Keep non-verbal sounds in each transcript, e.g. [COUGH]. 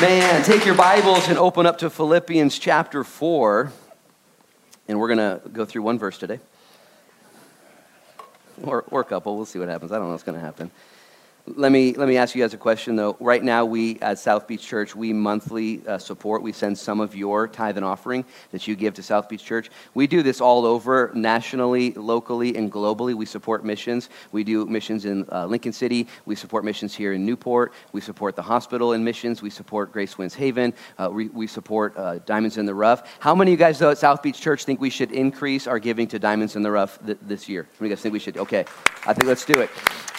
Man, take your Bibles and open up to Philippians chapter 4. And we're going to go through one verse today. Or, or a couple. We'll see what happens. I don't know what's going to happen. Let me, let me ask you guys a question, though. Right now, we at South Beach Church, we monthly uh, support, we send some of your tithe and offering that you give to South Beach Church. We do this all over, nationally, locally, and globally. We support missions. We do missions in uh, Lincoln City. We support missions here in Newport. We support the hospital in missions. We support Grace Winds Haven. Uh, we, we, support uh, Diamonds in the Rough. How many of you guys, though, at South Beach Church think we should increase our giving to Diamonds in the Rough th- this year? How many of you guys think we should? Okay, I think let's do it.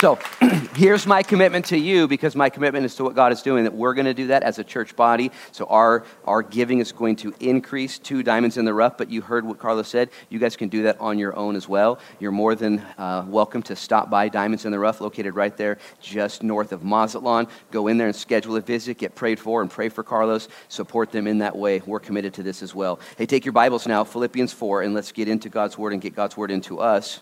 So [CLEARS THROAT] here's my commitment to you because my commitment is to what God is doing, that we're going to do that as a church body. So our, our giving is going to increase to Diamonds in the Rough, but you heard what Carlos said. You guys can do that on your own as well. You're more than uh, welcome to stop by Diamonds in the Rough, located right there just north of Mazatlan. Go in there and schedule a visit, get prayed for, and pray for Carlos. Support them in that way. We're committed to this as well. Hey, take your Bibles now, Philippians 4, and let's get into God's Word and get God's Word into us.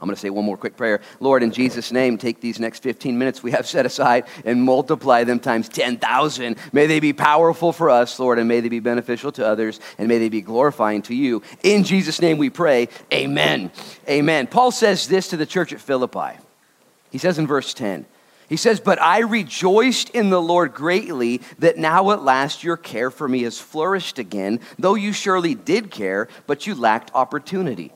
I'm going to say one more quick prayer. Lord, in Jesus' name, take these next 15 minutes we have set aside and multiply them times 10,000. May they be powerful for us, Lord, and may they be beneficial to others, and may they be glorifying to you. In Jesus' name we pray. Amen. Amen. Paul says this to the church at Philippi. He says in verse 10, he says, But I rejoiced in the Lord greatly that now at last your care for me has flourished again, though you surely did care, but you lacked opportunity.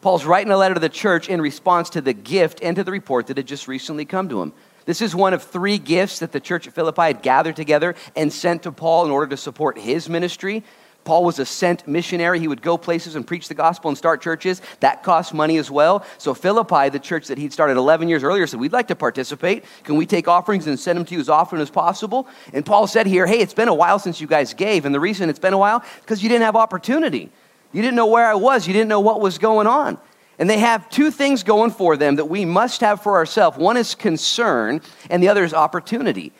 Paul's writing a letter to the church in response to the gift and to the report that had just recently come to him. This is one of three gifts that the church at Philippi had gathered together and sent to Paul in order to support his ministry. Paul was a sent missionary. He would go places and preach the gospel and start churches. That cost money as well. So, Philippi, the church that he'd started 11 years earlier, said, We'd like to participate. Can we take offerings and send them to you as often as possible? And Paul said here, Hey, it's been a while since you guys gave. And the reason it's been a while because you didn't have opportunity. You didn't know where I was. You didn't know what was going on. And they have two things going for them that we must have for ourselves. One is concern, and the other is opportunity.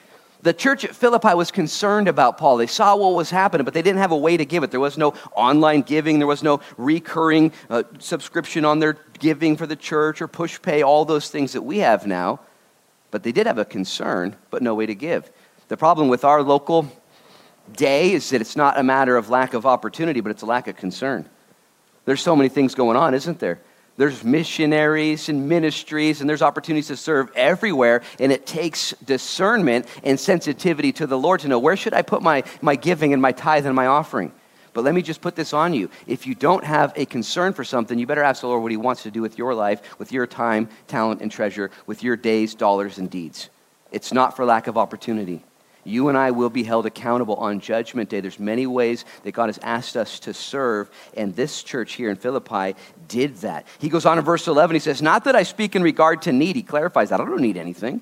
The church at Philippi was concerned about Paul. They saw what was happening, but they didn't have a way to give it. There was no online giving, there was no recurring uh, subscription on their giving for the church or Pushpay, all those things that we have now. But they did have a concern, but no way to give. The problem with our local day is that it's not a matter of lack of opportunity, but it's a lack of concern. There's so many things going on, isn't there? There's missionaries and ministries, and there's opportunities to serve everywhere. And it takes discernment and sensitivity to the Lord to know where should I put my, my giving and my tithe and my offering. But let me just put this on you. If you don't have a concern for something, you better ask the Lord what He wants to do with your life, with your time, talent, and treasure, with your days, dollars, and deeds. It's not for lack of opportunity. You and I will be held accountable on Judgment Day. There's many ways that God has asked us to serve, and this church here in Philippi did that. He goes on in verse 11, he says, Not that I speak in regard to need. He clarifies that. I don't need anything.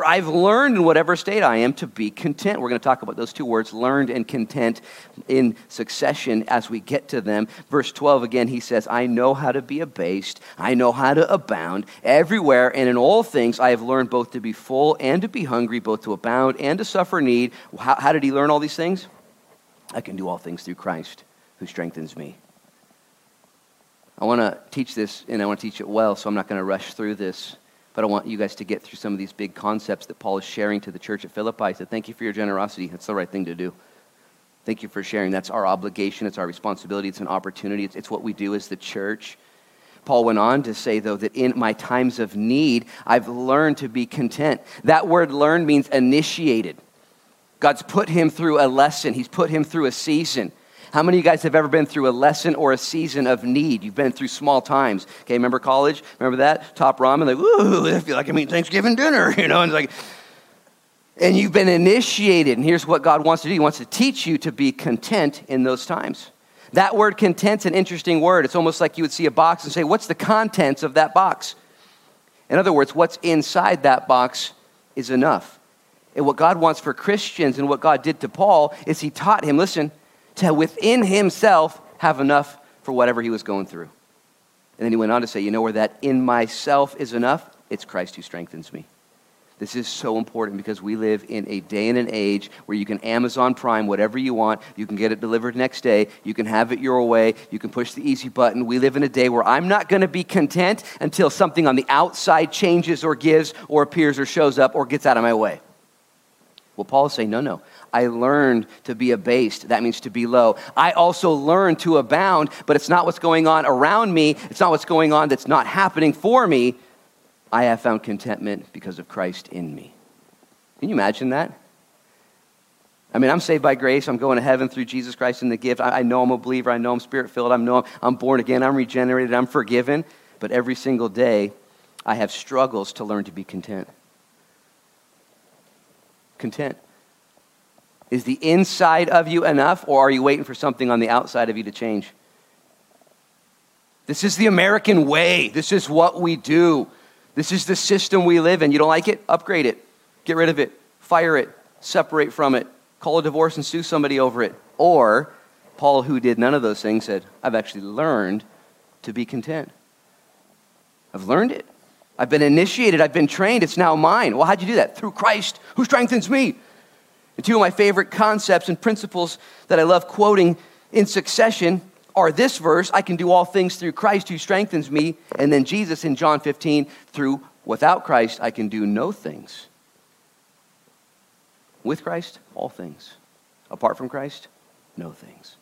For I've learned in whatever state I am to be content. We're going to talk about those two words, learned and content, in succession as we get to them. Verse 12 again, he says, I know how to be abased, I know how to abound. Everywhere and in all things I have learned both to be full and to be hungry, both to abound and to suffer need. How, how did he learn all these things? I can do all things through Christ who strengthens me. I want to teach this, and I want to teach it well, so I'm not going to rush through this. But I want you guys to get through some of these big concepts that Paul is sharing to the church at Philippi. So thank you for your generosity. That's the right thing to do. Thank you for sharing. That's our obligation. It's our responsibility. It's an opportunity. It's, it's what we do as the church. Paul went on to say, though, that in my times of need, I've learned to be content. That word learn means initiated. God's put him through a lesson, He's put him through a season. How many of you guys have ever been through a lesson or a season of need? You've been through small times. Okay, remember college? Remember that? Top ramen, like, ooh, I feel like I'm eating Thanksgiving dinner, [LAUGHS] you know, and it's like, and you've been initiated. And here's what God wants to do He wants to teach you to be content in those times. That word content's an interesting word. It's almost like you would see a box and say, What's the contents of that box? In other words, what's inside that box is enough. And what God wants for Christians and what God did to Paul is He taught him, listen, to within himself have enough for whatever he was going through. And then he went on to say, You know where that in myself is enough? It's Christ who strengthens me. This is so important because we live in a day and an age where you can Amazon Prime whatever you want. You can get it delivered next day. You can have it your way. You can push the easy button. We live in a day where I'm not going to be content until something on the outside changes or gives or appears or shows up or gets out of my way. Well, Paul is saying, no, no. I learned to be abased. That means to be low. I also learned to abound, but it's not what's going on around me. It's not what's going on that's not happening for me. I have found contentment because of Christ in me. Can you imagine that? I mean, I'm saved by grace. I'm going to heaven through Jesus Christ in the gift. I, I know I'm a believer. I know I'm spirit filled. I know I'm, I'm born again. I'm regenerated. I'm forgiven. But every single day, I have struggles to learn to be content. Content. Is the inside of you enough, or are you waiting for something on the outside of you to change? This is the American way. This is what we do. This is the system we live in. You don't like it? Upgrade it. Get rid of it. Fire it. Separate from it call a divorce and sue somebody over it. Or, Paul, who did none of those things, said, I've actually learned to be content. I've learned it. I've been initiated. I've been trained. It's now mine. Well, how'd you do that? Through Christ, who strengthens me. And two of my favorite concepts and principles that I love quoting in succession are this verse I can do all things through Christ who strengthens me. And then Jesus in John 15, through without Christ, I can do no things. With Christ, all things. Apart from Christ, no things.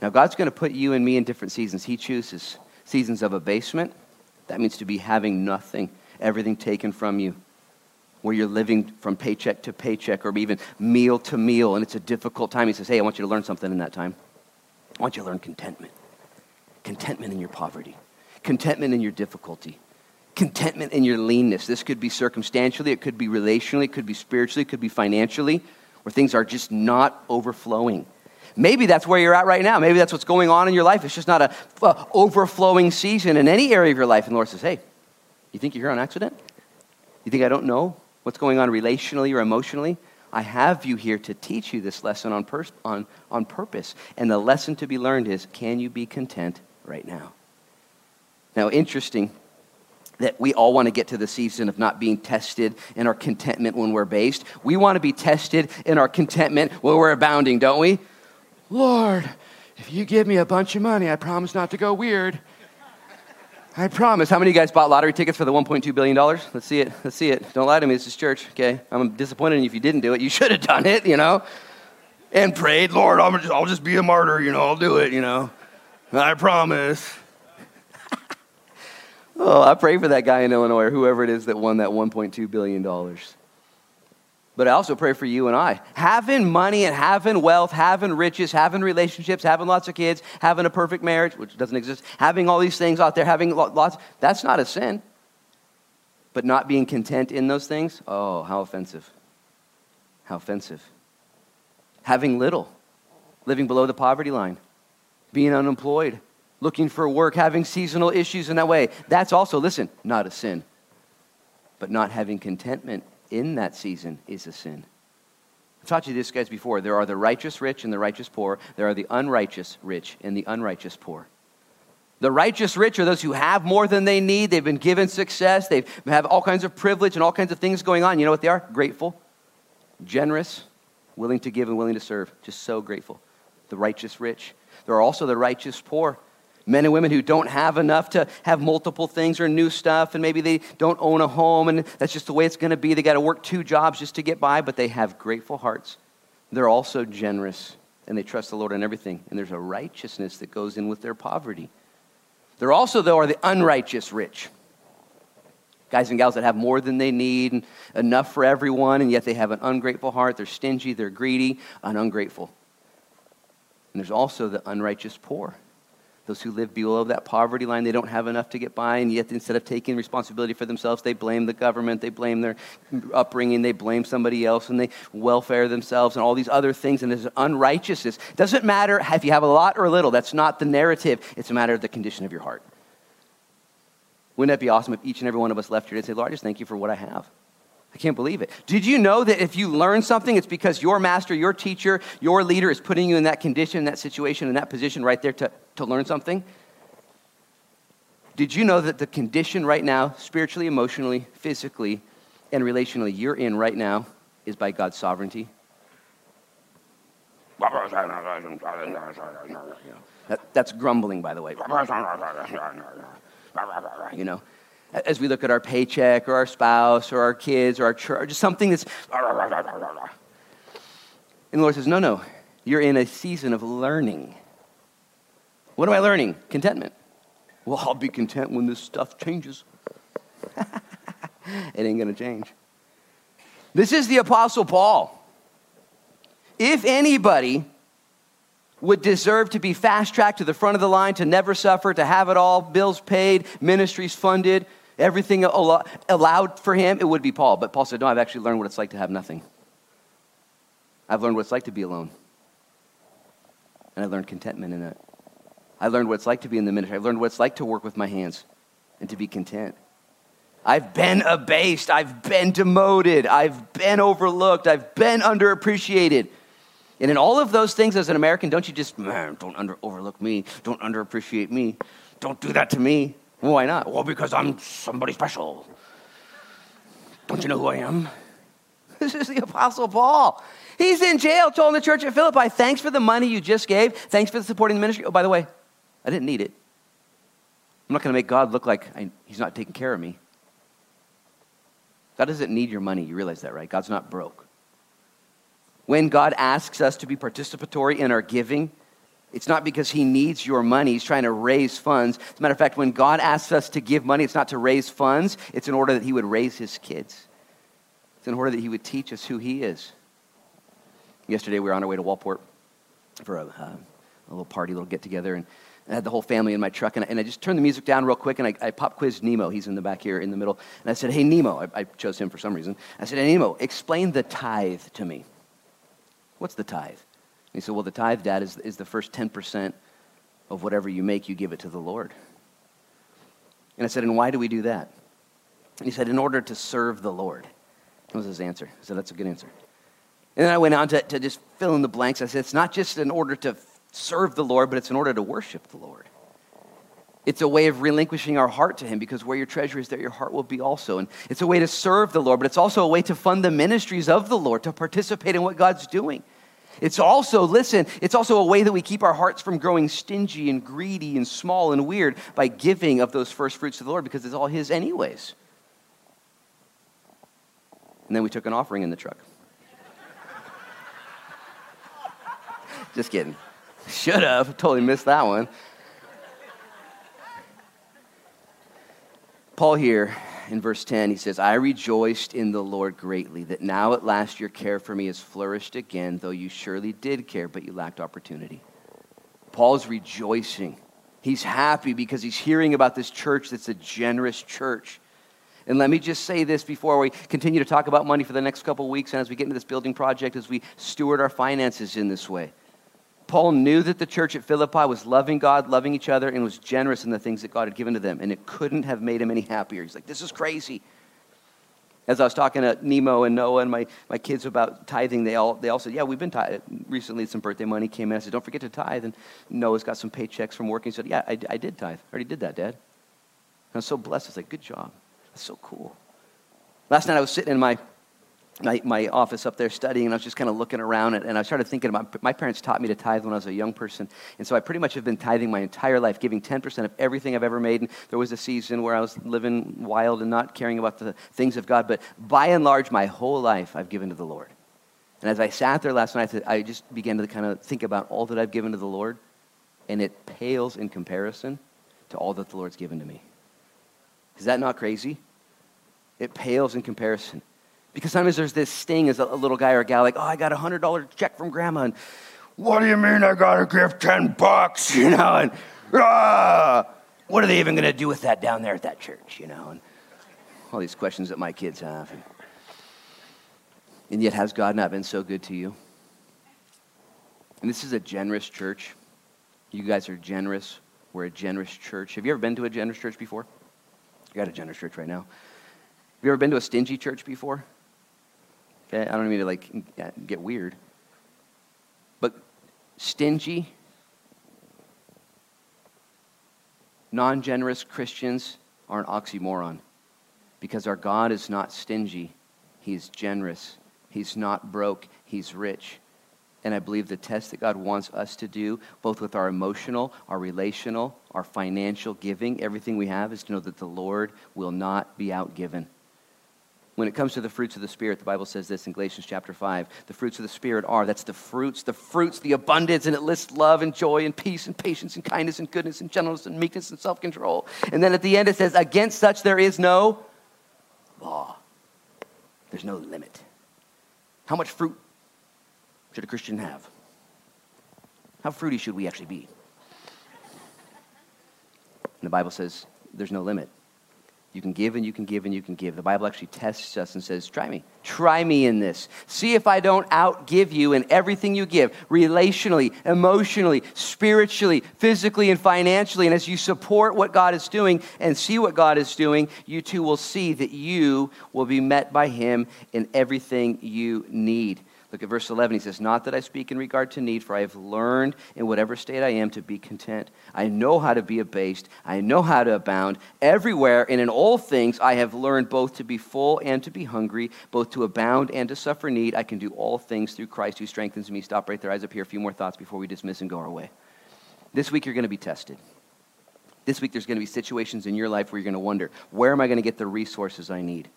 Now, God's going to put you and me in different seasons. He chooses seasons of abasement. That means to be having nothing, everything taken from you, where you're living from paycheck to paycheck or even meal to meal, and it's a difficult time. He says, Hey, I want you to learn something in that time. I want you to learn contentment. Contentment in your poverty, contentment in your difficulty, contentment in your leanness. This could be circumstantially, it could be relationally, it could be spiritually, it could be financially, where things are just not overflowing. Maybe that's where you're at right now. Maybe that's what's going on in your life. It's just not a, a overflowing season in any area of your life. And the Lord says, Hey, you think you're here on accident? You think I don't know what's going on relationally or emotionally? I have you here to teach you this lesson on, pers- on, on purpose. And the lesson to be learned is can you be content right now? Now, interesting that we all want to get to the season of not being tested in our contentment when we're based. We want to be tested in our contentment when we're abounding, don't we? Lord, if you give me a bunch of money, I promise not to go weird. I promise. How many of you guys bought lottery tickets for the $1.2 billion? Let's see it. Let's see it. Don't lie to me. This is church, okay? I'm disappointed in you if you didn't do it. You should have done it, you know? And prayed, Lord, i just, I'll just be a martyr, you know? I'll do it, you know? I promise. [LAUGHS] Oh, I pray for that guy in Illinois or whoever it is that won that $1.2 billion. But I also pray for you and I. Having money and having wealth, having riches, having relationships, having lots of kids, having a perfect marriage, which doesn't exist, having all these things out there, having lots, that's not a sin. But not being content in those things, oh, how offensive. How offensive. Having little, living below the poverty line, being unemployed, looking for work, having seasonal issues in that way. That's also, listen, not a sin. But not having contentment in that season is a sin. I've taught you this, guys, before. There are the righteous rich and the righteous poor. There are the unrighteous rich and the unrighteous poor. The righteous rich are those who have more than they need. They've been given success. They have all kinds of privilege and all kinds of things going on. You know what they are? Grateful, generous, willing to give and willing to serve. Just so grateful. The righteous rich. There are also the righteous poor men and women who don't have enough to have multiple things or new stuff, and maybe they don't own a home, and that's just the way it's going to be. They got to work two jobs just to get by, but they have grateful hearts. They're also generous, and they trust the Lord in everything. And there's a righteousness that goes in with their poverty. There also, though, are the unrighteous rich. Guys and gals that have more than they need and enough for everyone, and yet they have an ungrateful heart. They're stingy, they're greedy, and ungrateful. And there's also the unrighteous poor those who live below that poverty line, they don't have enough to get by, and yet instead of taking responsibility for themselves, they blame the government, they blame their upbringing, they blame somebody else, and they welfare themselves and all these other things, and there's unrighteousness. Doesn't matter if you have a lot or a little, that's not the narrative, it's a matter of the condition of your heart. Wouldn't that be awesome if each and every one of us left here and say, Lord, I just thank you for what I have? I can't believe it. Did you know that if you learn something, it's because your master, your teacher, your leader is putting you in that condition, that situation, in that position right there to, to learn something? Did you know that the condition right now, spiritually, emotionally, physically, and relationally, you're in right now is by God's sovereignty? [LAUGHS] That, that's grumbling, by the way. You know, as we look at our paycheck or our spouse or our kids or our church, just something that's. And the Lord says, No, no, you're in a season of learning. What am I learning? Contentment. Well, I'll be content when this stuff changes. [LAUGHS] it ain't going to change. This is the Apostle Paul. If anybody would deserve to be fast tracked to the front of the line, to never suffer, to have it all, bills paid, ministries funded, everything allowed for him, it would be Paul. But Paul said, No, I've actually learned what it's like to have nothing. I've learned what it's like to be alone. And I learned contentment in it. I learned what it's like to be in the ministry. I've learned what it's like to work with my hands and to be content. I've been abased. I've been demoted. I've been overlooked. I've been underappreciated. And in all of those things, as an American, don't you just, man, don't under, overlook me. Don't underappreciate me. Don't do that to me. Why not? Well, because I'm somebody special. Don't you know who I am? [LAUGHS] This is the Apostle Paul. He's in jail, told the church at Philippi, thanks for the money you just gave. Thanks for supporting the ministry. Oh, by the way, I didn't need it. I'm not going to make God look like I, he's not taking care of me. God doesn't need your money. You realize that, right? God's not broke. When God asks us to be participatory in our giving, it's not because he needs your money. He's trying to raise funds. As a matter of fact, when God asks us to give money, it's not to raise funds, it's in order that he would raise his kids. It's in order that he would teach us who he is. Yesterday, we were on our way to Waldport for a, uh, a little party, a little get together, and I had the whole family in my truck, and I, and I just turned the music down real quick, and I, I pop quizzed Nemo. He's in the back here in the middle. And I said, Hey, Nemo, I, I chose him for some reason. I said, Hey, Nemo, explain the tithe to me. What's the tithe? He said, Well, the tithe, Dad, is, is the first 10% of whatever you make, you give it to the Lord. And I said, And why do we do that? And he said, In order to serve the Lord. That was his answer. I said, That's a good answer. And then I went on to, to just fill in the blanks. I said, It's not just in order to serve the Lord, but it's in order to worship the Lord. It's a way of relinquishing our heart to Him because where your treasure is, there your heart will be also. And it's a way to serve the Lord, but it's also a way to fund the ministries of the Lord, to participate in what God's doing. It's also, listen, it's also a way that we keep our hearts from growing stingy and greedy and small and weird by giving of those first fruits to the Lord because it's all His, anyways. And then we took an offering in the truck. [LAUGHS] Just kidding. Should have. Totally missed that one. Paul here in verse 10, he says, I rejoiced in the Lord greatly that now at last your care for me has flourished again, though you surely did care, but you lacked opportunity. Paul's rejoicing. He's happy because he's hearing about this church that's a generous church. And let me just say this before we continue to talk about money for the next couple weeks and as we get into this building project, as we steward our finances in this way. Paul knew that the church at Philippi was loving God, loving each other, and was generous in the things that God had given to them. And it couldn't have made him any happier. He's like, this is crazy. As I was talking to Nemo and Noah and my, my kids about tithing, they all, they all said, Yeah, we've been tithing. Recently, some birthday money came in. I said, Don't forget to tithe. And Noah's got some paychecks from work. He said, Yeah, I, I did tithe. I already did that, Dad. I was so blessed. I was like, Good job. That's so cool. Last night, I was sitting in my my, my office up there studying, and I was just kind of looking around, and, and I started thinking about my parents taught me to tithe when I was a young person, and so I pretty much have been tithing my entire life, giving 10% of everything I've ever made. And there was a season where I was living wild and not caring about the things of God, but by and large, my whole life I've given to the Lord. And as I sat there last night, I just began to kind of think about all that I've given to the Lord, and it pales in comparison to all that the Lord's given to me. Is that not crazy? It pales in comparison. Because sometimes there's this sting as a, little guy or a gal, like, oh, I got a $100 check from grandma. And what do you mean I got to give 10 bucks? [LAUGHS] You know, and ah, what are they even going to do with that down there at that church? You know, and all these questions that my kids have. And yet, has God not been so good to you? And this is a generous church. You guys are generous. We're a generous church. Have you ever been to a generous church before? You got a generous church right now. Have you ever been to a stingy church before? Okay, I don't mean to like get weird. But stingy, non generous Christians are an oxymoron because our God is not stingy, He's generous. He's not broke, He's rich. And I believe the test that God wants us to do, both with our emotional, our relational, our financial giving, everything we have, is to know that the Lord will not be outgiven. When it comes to the fruits of the Spirit, the Bible says this in Galatians chapter 5. The fruits of the Spirit are, that's the fruits, the fruits, the abundance, and it lists love and joy and peace and patience and kindness and goodness and gentleness and meekness and self control. And then at the end it says, against such there is no law. There's no limit. How much fruit should a Christian have? How fruity should we actually be? And the Bible says there's no limit. You can give and you can give and you can give. The Bible actually tests us and says, Try me. Try me in this. See if I don't outgive you in everything you give, relationally, emotionally, spiritually, physically, and financially. And as you support what God is doing and see what God is doing, you too will see that you will be met by Him in everything you need. Look at verse 11. He says, Not that I speak in regard to need, for I have learned in whatever state I am to be content. I know how to be abased. I know how to abound. Everywhere and in all things I have learned both to be full and to be hungry, both to abound and to suffer need. I can do all things through Christ who strengthens me. Stop right there. Eyes up here. A few more thoughts before we dismiss and go our way. This week you're going to be tested. This week there's going to be situations in your life where you're going to wonder, where am I going to get the resources I need?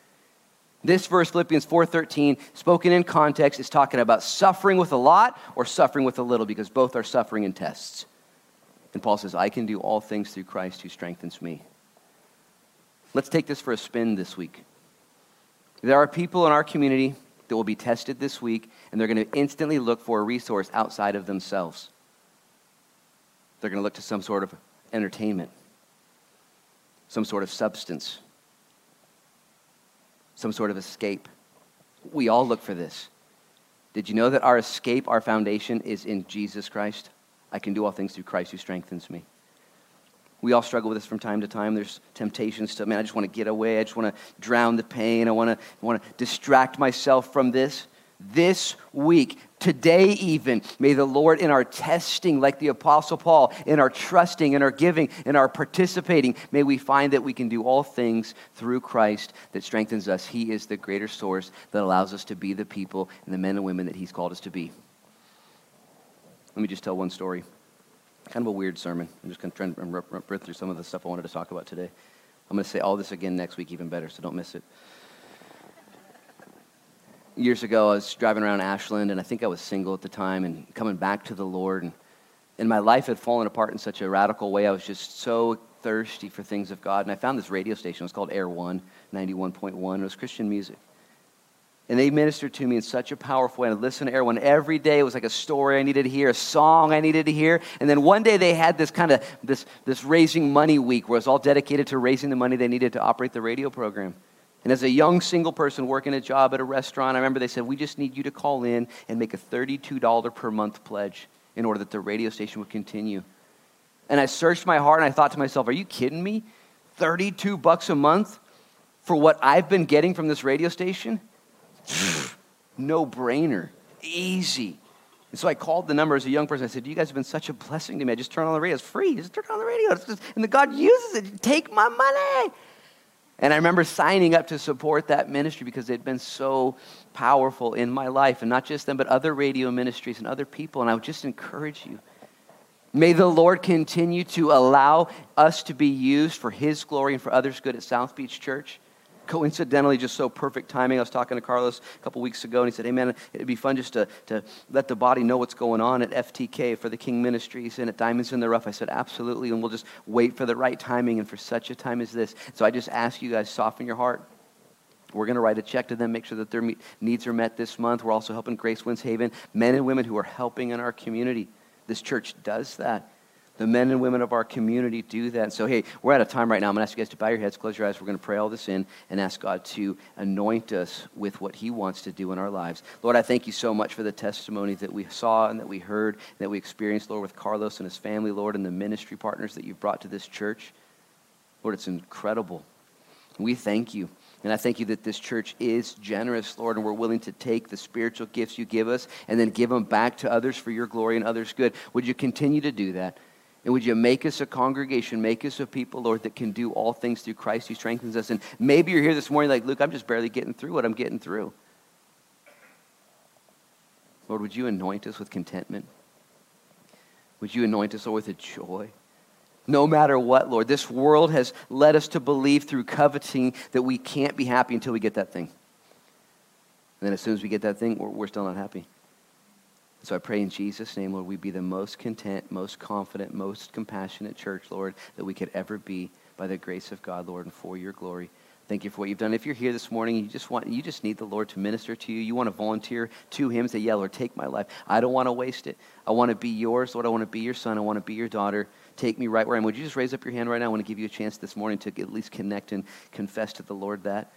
This verse, Philippians 4:13, spoken in context, is talking about suffering with a lot or suffering with a little, because both are suffering and tests. And Paul says, I can do all things through Christ who strengthens me. Let's take this for a spin this week. There are people in our community that will be tested this week, and they're going to instantly look for a resource outside of themselves. They're going to look to some sort of entertainment, some sort of substance some sort of escape. We all look for this. Did you know that our escape, our foundation, is in Jesus Christ? I can do all things through Christ who strengthens me. We all struggle with this from time to time. There's temptations to, man, I just want to get away. I just want to drown the pain. I want to, I want to distract myself from this this week, today even, may the Lord, in our testing, like the Apostle Paul, in our trusting, in our giving, in our participating, may we find that we can do all things through Christ that strengthens us. He is the greater source that allows us to be the people and the men and women that He's called us to be. Let me just tell one story. Kind of a weird sermon. I'm just going to try and run through some of the stuff I wanted to talk about today. I'm going to say all this again next week, even better, so don't miss it years ago, I was driving around Ashland, and I think I was single at the time, and coming back to the Lord. And, and my life had fallen apart in such a radical way. I was just so thirsty for things of God. And I found this radio station. It was called Air One, 91.1. It was Christian music. And they ministered to me in such a powerful way. I listened to Air One every day. It was like a story I needed to hear, a song I needed to hear. And then one day they had this kind of this, this raising money week where it was all dedicated to raising the money they needed to operate the radio program. And as a young single person working a job at a restaurant, I remember they said, We just need you to call in and make a $32 per month pledge in order that the radio station would continue. And I searched my heart and I thought to myself, Are you kidding me? 32 bucks a month for what I've been getting from this radio station? [SIGHS] no brainer. Easy. And so I called the number as a young person. I said, You guys have been such a blessing to me. I just turn on the radio. It's free. Just turn on the radio. Just, and the God uses it. Take my money. And I remember signing up to support that ministry because they'd been so powerful in my life, and not just them, but other radio ministries and other people. And I would just encourage you. May the Lord continue to allow us to be used for His glory and for others' good at South Beach Church coincidentally, just so perfect timing. I was talking to Carlos a couple weeks ago, and he said, Hey, man, it'd be fun just to, to let the body know what's going on at FTK for the King Ministries and at Diamonds in the Rough. I said, Absolutely, and we'll just wait for the right timing and for such a time as this. So I just ask you guys, soften your heart. We're going to write a check to them, make sure that their needs are met this month. We're also helping Grace Winds Haven, men and women who are helping in our community. This church does that. The men and women of our community do that. And so, hey, we're out of time right now. I'm going to ask you guys to bow your heads, close your eyes. We're going to pray all this in and ask God to anoint us with what He wants to do in our lives. Lord, I thank you so much for the testimony that we saw and that we heard, and that we experienced, Lord, with Carlos and his family, Lord, and the ministry partners that you've brought to this church. Lord, it's incredible. We thank you. And I thank you that this church is generous, Lord, and we're willing to take the spiritual gifts you give us and then give them back to others for your glory and others' good. Would you continue to do that? And would you make us a congregation, make us a people, Lord, that can do all things through Christ who strengthens us? And maybe you're here this morning like, Luke, I'm just barely getting through what I'm getting through. Lord, would you anoint us with contentment? Would you anoint us, Lord, with a joy? No matter what, Lord, this world has led us to believe through coveting that we can't be happy until we get that thing. And then as soon as we get that thing, we're, we're still not happy. So I pray in Jesus' name, Lord, we be the most content, most confident, most compassionate church, Lord, that we could ever be by the grace of God, Lord, and for your glory. Thank you for what you've done. If you're here this morning, you just want you just need the Lord to minister to you. You want to volunteer to Him, say, "Yeah, Lord, take my life. I don't want to waste it. I want to be yours, Lord. I want to be your son. I want to be your daughter. Take me right where I am." Would you just raise up your hand right now? I want to give you a chance this morning to at least connect and confess to the Lord that.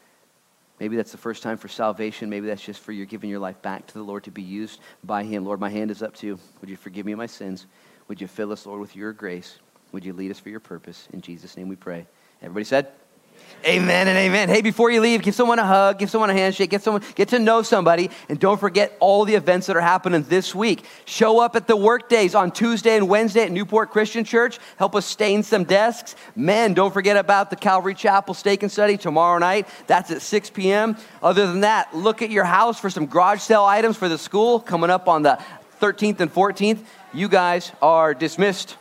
Maybe that's the first time for salvation. Maybe that's just for you giving your life back to the Lord to be used by Him. Lord, my hand is up to you. Would you forgive me my sins? Would you fill us, Lord, with your grace? Would you lead us for your purpose? In Jesus' name we pray. Everybody said? Amen and amen. Hey, before you leave, give someone a hug, give someone a handshake, get someone, get to know somebody, and don't forget all the events that are happening this week. Show up at the work days on Tuesday and Wednesday at Newport Christian Church. Help us stain some desks. Men, don't forget about the Calvary Chapel Steak and Study tomorrow night. That's at 6 p.m. Other than that, look at your house for some garage sale items for the school coming up on the 13th and 14th. You guys are dismissed.